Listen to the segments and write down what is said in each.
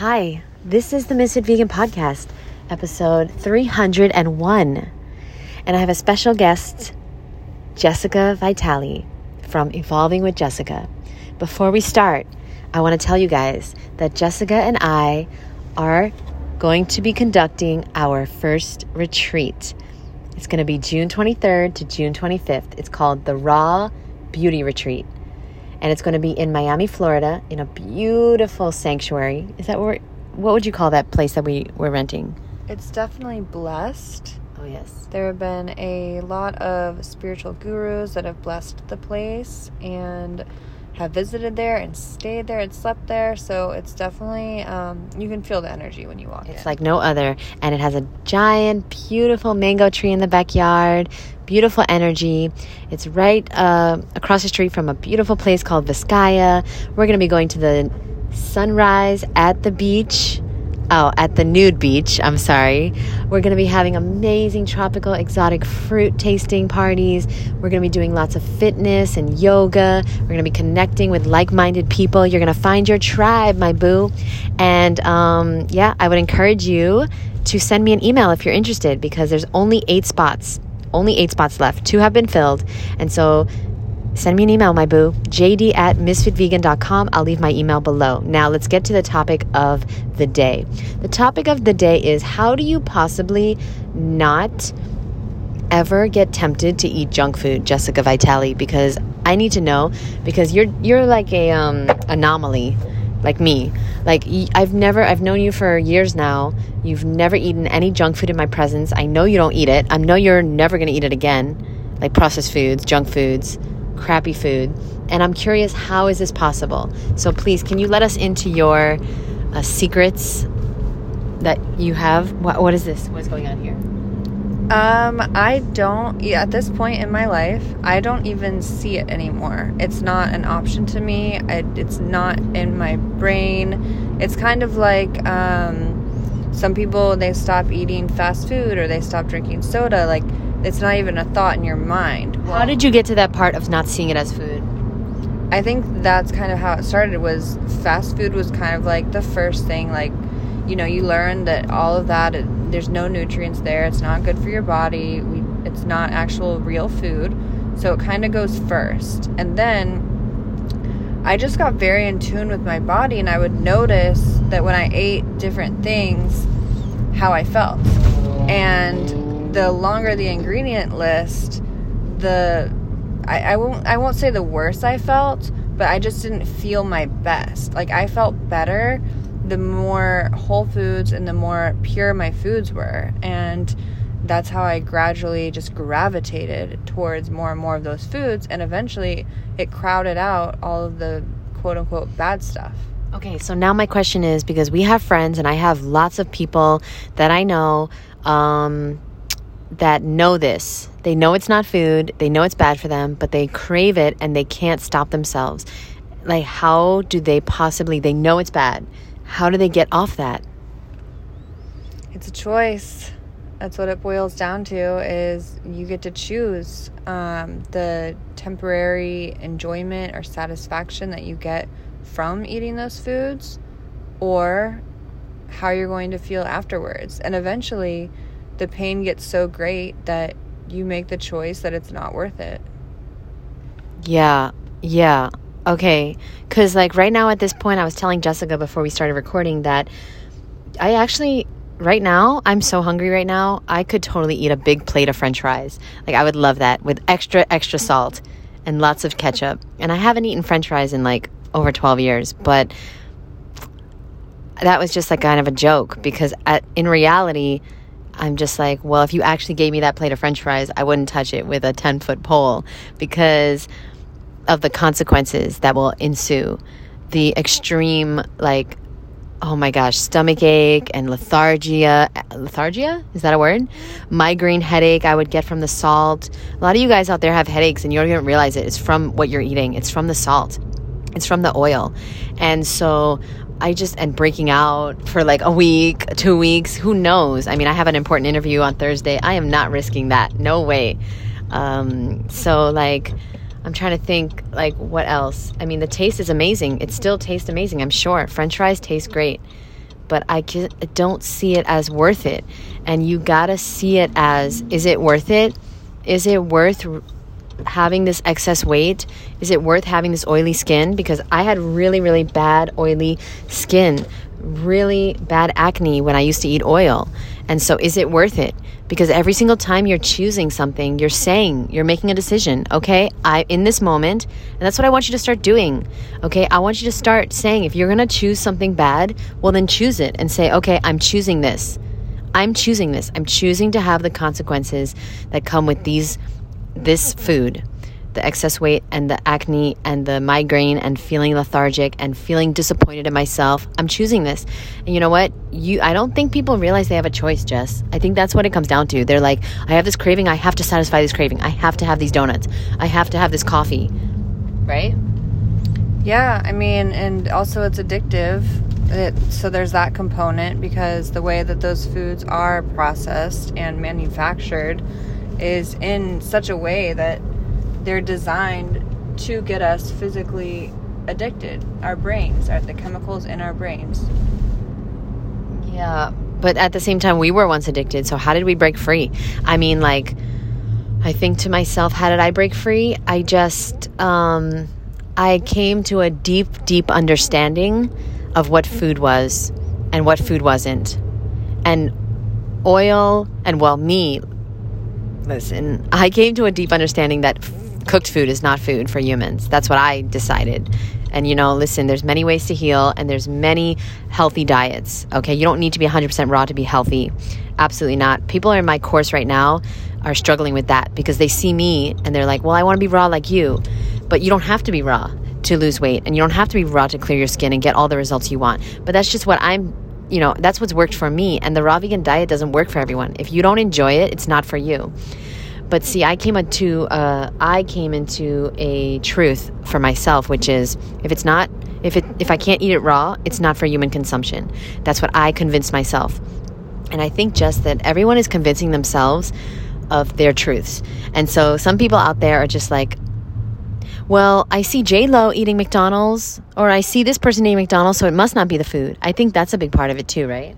Hi, this is the Misfit Vegan Podcast, episode 301. And I have a special guest, Jessica Vitale from Evolving with Jessica. Before we start, I want to tell you guys that Jessica and I are going to be conducting our first retreat. It's going to be June 23rd to June 25th. It's called the Raw Beauty Retreat. And it's going to be in Miami, Florida, in a beautiful sanctuary. Is that where, what would you call that place that we were renting? It's definitely blessed. Oh, yes. There have been a lot of spiritual gurus that have blessed the place and have visited there and stayed there and slept there. So it's definitely, um, you can feel the energy when you walk It's in. like no other. And it has a giant, beautiful mango tree in the backyard, beautiful energy. It's right uh, across the street from a beautiful place called Vizcaya. We're going to be going to the sunrise at the beach. Oh, at the nude beach. I'm sorry. We're going to be having amazing tropical exotic fruit tasting parties. We're going to be doing lots of fitness and yoga. We're going to be connecting with like minded people. You're going to find your tribe, my boo. And um, yeah, I would encourage you to send me an email if you're interested because there's only eight spots. Only eight spots left. Two have been filled. And so send me an email, my boo. JD at MsFitVegan.com. I'll leave my email below. Now, let's get to the topic of the day. The topic of the day is how do you possibly not ever get tempted to eat junk food, Jessica Vitale? Because I need to know because you're you're like a um, anomaly, like me. Like I've never I've known you for years now. You've never eaten any junk food in my presence. I know you don't eat it. I know you're never going to eat it again. Like processed foods, junk foods, crappy food. And I'm curious how is this possible? So please, can you let us into your uh, secrets that you have? What, what is this? What's going on here? Um, I don't, yeah, at this point in my life, I don't even see it anymore. It's not an option to me. I, it's not in my brain. It's kind of like, um, some people, they stop eating fast food or they stop drinking soda. Like, it's not even a thought in your mind. How did you get to that part of not seeing it as food? I think that's kind of how it started was fast food was kind of like the first thing like you know you learn that all of that it, there's no nutrients there it's not good for your body we, it's not actual real food so it kind of goes first and then I just got very in tune with my body and I would notice that when I ate different things how I felt and the longer the ingredient list the I, I won't I won't say the worst I felt, but I just didn't feel my best. Like I felt better the more whole foods and the more pure my foods were. And that's how I gradually just gravitated towards more and more of those foods and eventually it crowded out all of the quote unquote bad stuff. Okay, so now my question is because we have friends and I have lots of people that I know um, that know this. They know it's not food, they know it's bad for them, but they crave it and they can't stop themselves. Like, how do they possibly, they know it's bad. How do they get off that? It's a choice. That's what it boils down to is you get to choose um, the temporary enjoyment or satisfaction that you get from eating those foods or how you're going to feel afterwards. And eventually the pain gets so great that you make the choice that it's not worth it. Yeah, yeah. Okay. Because, like, right now at this point, I was telling Jessica before we started recording that I actually, right now, I'm so hungry right now. I could totally eat a big plate of french fries. Like, I would love that with extra, extra salt and lots of ketchup. And I haven't eaten french fries in like over 12 years, but that was just like kind of a joke because at, in reality, I'm just like, well, if you actually gave me that plate of french fries, I wouldn't touch it with a 10 foot pole because of the consequences that will ensue. The extreme, like, oh my gosh, stomach ache and lethargia. Lethargia? Is that a word? Migraine headache I would get from the salt. A lot of you guys out there have headaches and you don't even realize it. It's from what you're eating, it's from the salt, it's from the oil. And so I just, and breaking out for like a week, two weeks, who knows? I mean, I have an important interview on Thursday. I am not risking that. No way. Um, so, like, I'm trying to think, like, what else? I mean, the taste is amazing. It still tastes amazing, I'm sure. French fries taste great. but I don't see it as worth it. And you gotta see it as is it worth it? Is it worth having this excess weight? Is it worth having this oily skin? Because I had really, really bad oily skin, really bad acne when I used to eat oil. And so, is it worth it? Because every single time you're choosing something, you're saying, you're making a decision, okay? I in this moment, and that's what I want you to start doing. Okay? I want you to start saying if you're going to choose something bad, well then choose it and say, "Okay, I'm choosing this. I'm choosing this. I'm choosing to have the consequences that come with these this food." The excess weight and the acne and the migraine and feeling lethargic and feeling disappointed in myself. I'm choosing this. And you know what? You I don't think people realize they have a choice, Jess. I think that's what it comes down to. They're like, I have this craving, I have to satisfy this craving. I have to have these donuts. I have to have this coffee. Right? Yeah, I mean, and also it's addictive. It, so there's that component because the way that those foods are processed and manufactured is in such a way that they're designed to get us physically addicted. Our brains, are the chemicals in our brains. Yeah, but at the same time, we were once addicted. So how did we break free? I mean, like, I think to myself, how did I break free? I just, um, I came to a deep, deep understanding of what food was and what food wasn't. And oil, and well, me, listen, I came to a deep understanding that cooked food is not food for humans. That's what I decided. And you know, listen, there's many ways to heal and there's many healthy diets. Okay, you don't need to be 100% raw to be healthy. Absolutely not. People are in my course right now are struggling with that because they see me and they're like, "Well, I want to be raw like you." But you don't have to be raw to lose weight and you don't have to be raw to clear your skin and get all the results you want. But that's just what I'm you know, that's what's worked for me. And the raw vegan diet doesn't work for everyone. If you don't enjoy it, it's not for you. But see, I came into uh, I came into a truth for myself, which is if it's not if it if I can't eat it raw, it's not for human consumption. That's what I convinced myself. And I think just that everyone is convincing themselves of their truths. And so some people out there are just like, well, I see J Lo eating McDonald's, or I see this person eating McDonald's, so it must not be the food. I think that's a big part of it too, right?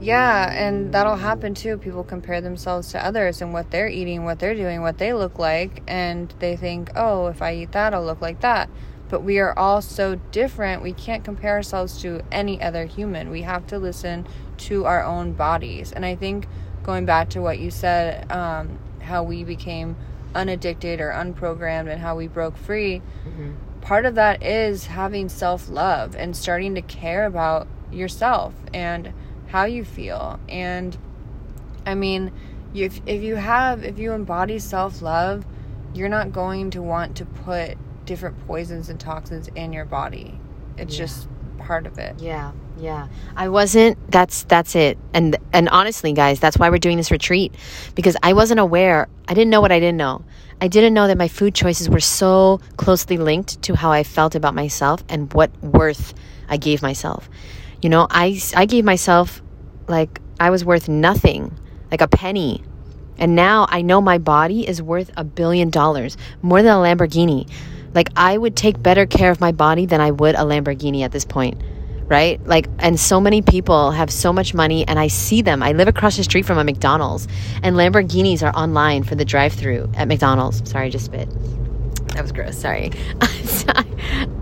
Yeah, and that'll happen too. People compare themselves to others and what they're eating, what they're doing, what they look like, and they think, oh, if I eat that, I'll look like that. But we are all so different. We can't compare ourselves to any other human. We have to listen to our own bodies. And I think going back to what you said, um, how we became unaddicted or unprogrammed and how we broke free, mm-hmm. part of that is having self love and starting to care about yourself and how you feel. And I mean, if if you have if you embody self-love, you're not going to want to put different poisons and toxins in your body. It's yeah. just part of it. Yeah. Yeah. I wasn't that's that's it. And and honestly, guys, that's why we're doing this retreat because I wasn't aware. I didn't know what I didn't know. I didn't know that my food choices were so closely linked to how I felt about myself and what worth I gave myself. You know, I, I gave myself like I was worth nothing, like a penny. And now I know my body is worth a billion dollars, more than a Lamborghini. Like I would take better care of my body than I would a Lamborghini at this point. Right? Like, and so many people have so much money, and I see them. I live across the street from a McDonald's, and Lamborghinis are online for the drive through at McDonald's. Sorry, I just spit. That was gross. Sorry.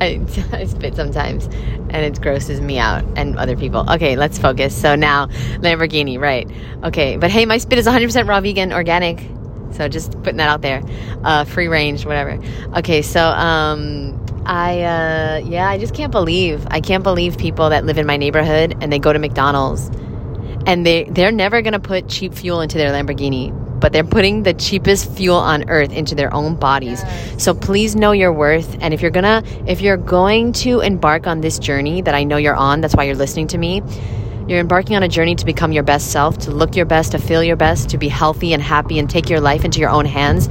I, I spit sometimes, and it grosses me out and other people. Okay, let's focus. So now, Lamborghini, right? Okay, but hey, my spit is 100% raw, vegan, organic. So just putting that out there, uh, free range, whatever. Okay, so um, I uh, yeah, I just can't believe I can't believe people that live in my neighborhood and they go to McDonald's and they they're never gonna put cheap fuel into their Lamborghini but they're putting the cheapest fuel on earth into their own bodies. Yes. So please know your worth. And if you're gonna, if you're going to embark on this journey that I know you're on, that's why you're listening to me. You're embarking on a journey to become your best self, to look your best, to feel your best, to be healthy and happy and take your life into your own hands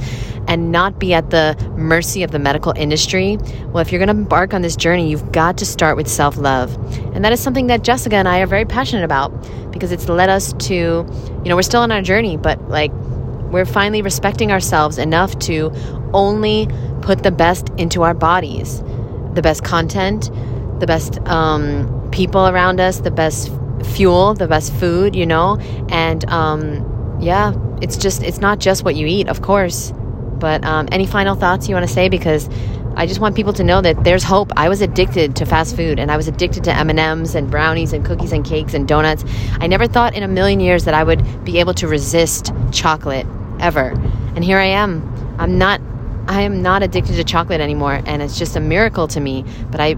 and not be at the mercy of the medical industry. Well, if you're going to embark on this journey, you've got to start with self love. And that is something that Jessica and I are very passionate about because it's led us to, you know, we're still on our journey, but like we're finally respecting ourselves enough to only put the best into our bodies the best content, the best um, people around us, the best fuel, the best food, you know, and um, yeah, it's just it's not just what you eat, of course. But um, any final thoughts you want to say? Because I just want people to know that there's hope. I was addicted to fast food, and I was addicted to M and M's and brownies and cookies and cakes and donuts. I never thought in a million years that I would be able to resist chocolate ever, and here I am. I'm not. I am not addicted to chocolate anymore, and it's just a miracle to me. But I,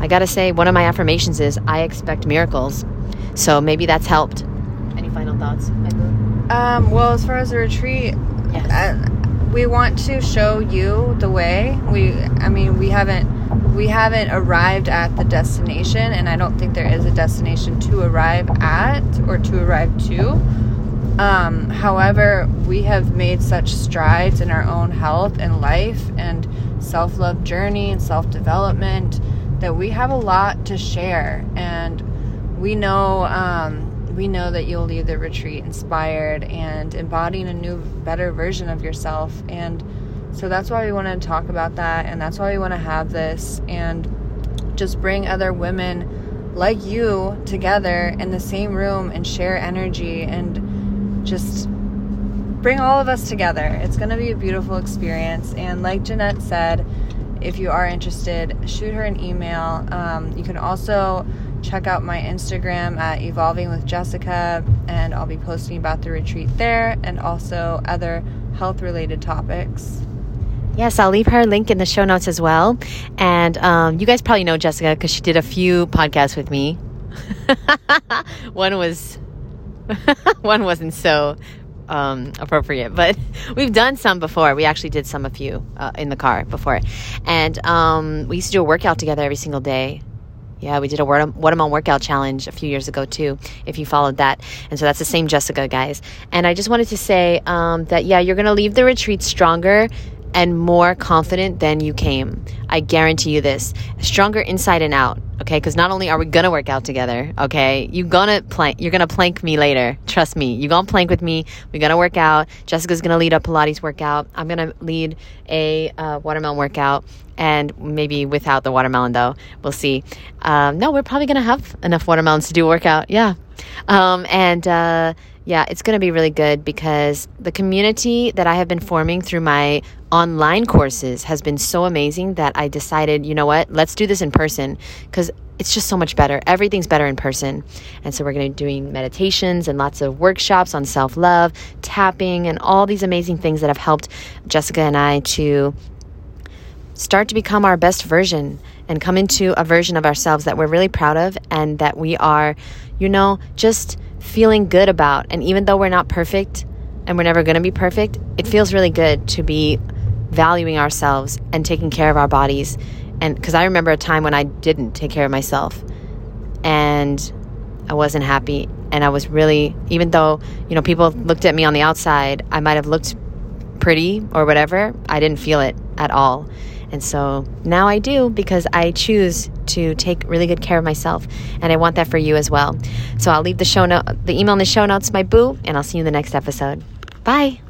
I gotta say, one of my affirmations is I expect miracles. So maybe that's helped. Any final thoughts? Um, well, as far as the retreat, Yes. uh, we want to show you the way. We, I mean, we haven't, we haven't arrived at the destination, and I don't think there is a destination to arrive at or to arrive to. Um, however, we have made such strides in our own health and life and self love journey and self development that we have a lot to share. And we know um, we know that you'll leave the retreat inspired and embodying a new, better version of yourself. And so that's why we want to talk about that, and that's why we want to have this and just bring other women like you together in the same room and share energy and just bring all of us together. It's going to be a beautiful experience. And like Jeanette said, if you are interested, shoot her an email. Um, you can also check out my Instagram at Evolving with Jessica, and I'll be posting about the retreat there and also other health related topics. Yes, I'll leave her link in the show notes as well. And um, you guys probably know Jessica because she did a few podcasts with me. one was, one wasn't so um, appropriate, but we've done some before. We actually did some a few uh, in the car before, and um, we used to do a workout together every single day. Yeah, we did a watermelon workout challenge a few years ago too, if you followed that. And so that's the same Jessica, guys. And I just wanted to say um, that, yeah, you're to leave the retreat stronger and more confident than you came. I guarantee you this. Stronger inside and out. Okay, because not only are we gonna work out together, okay, you gonna plank. You're gonna plank me later. Trust me. You're gonna plank with me. We're gonna work out. Jessica's gonna lead a Pilates workout. I'm gonna lead a uh, watermelon workout, and maybe without the watermelon though. We'll see. Um, no, we're probably gonna have enough watermelons to do a workout. Yeah, um, and. Uh, yeah, it's going to be really good because the community that I have been forming through my online courses has been so amazing that I decided, you know what, let's do this in person because it's just so much better. Everything's better in person. And so we're going to be doing meditations and lots of workshops on self love, tapping, and all these amazing things that have helped Jessica and I to start to become our best version and come into a version of ourselves that we're really proud of and that we are, you know, just feeling good about. And even though we're not perfect and we're never going to be perfect, it feels really good to be valuing ourselves and taking care of our bodies. And because I remember a time when I didn't take care of myself and I wasn't happy. And I was really, even though, you know, people looked at me on the outside, I might have looked pretty or whatever, I didn't feel it at all. And so now I do because I choose to take really good care of myself. And I want that for you as well. So I'll leave the show note, the email in the show notes, my boo, and I'll see you in the next episode. Bye.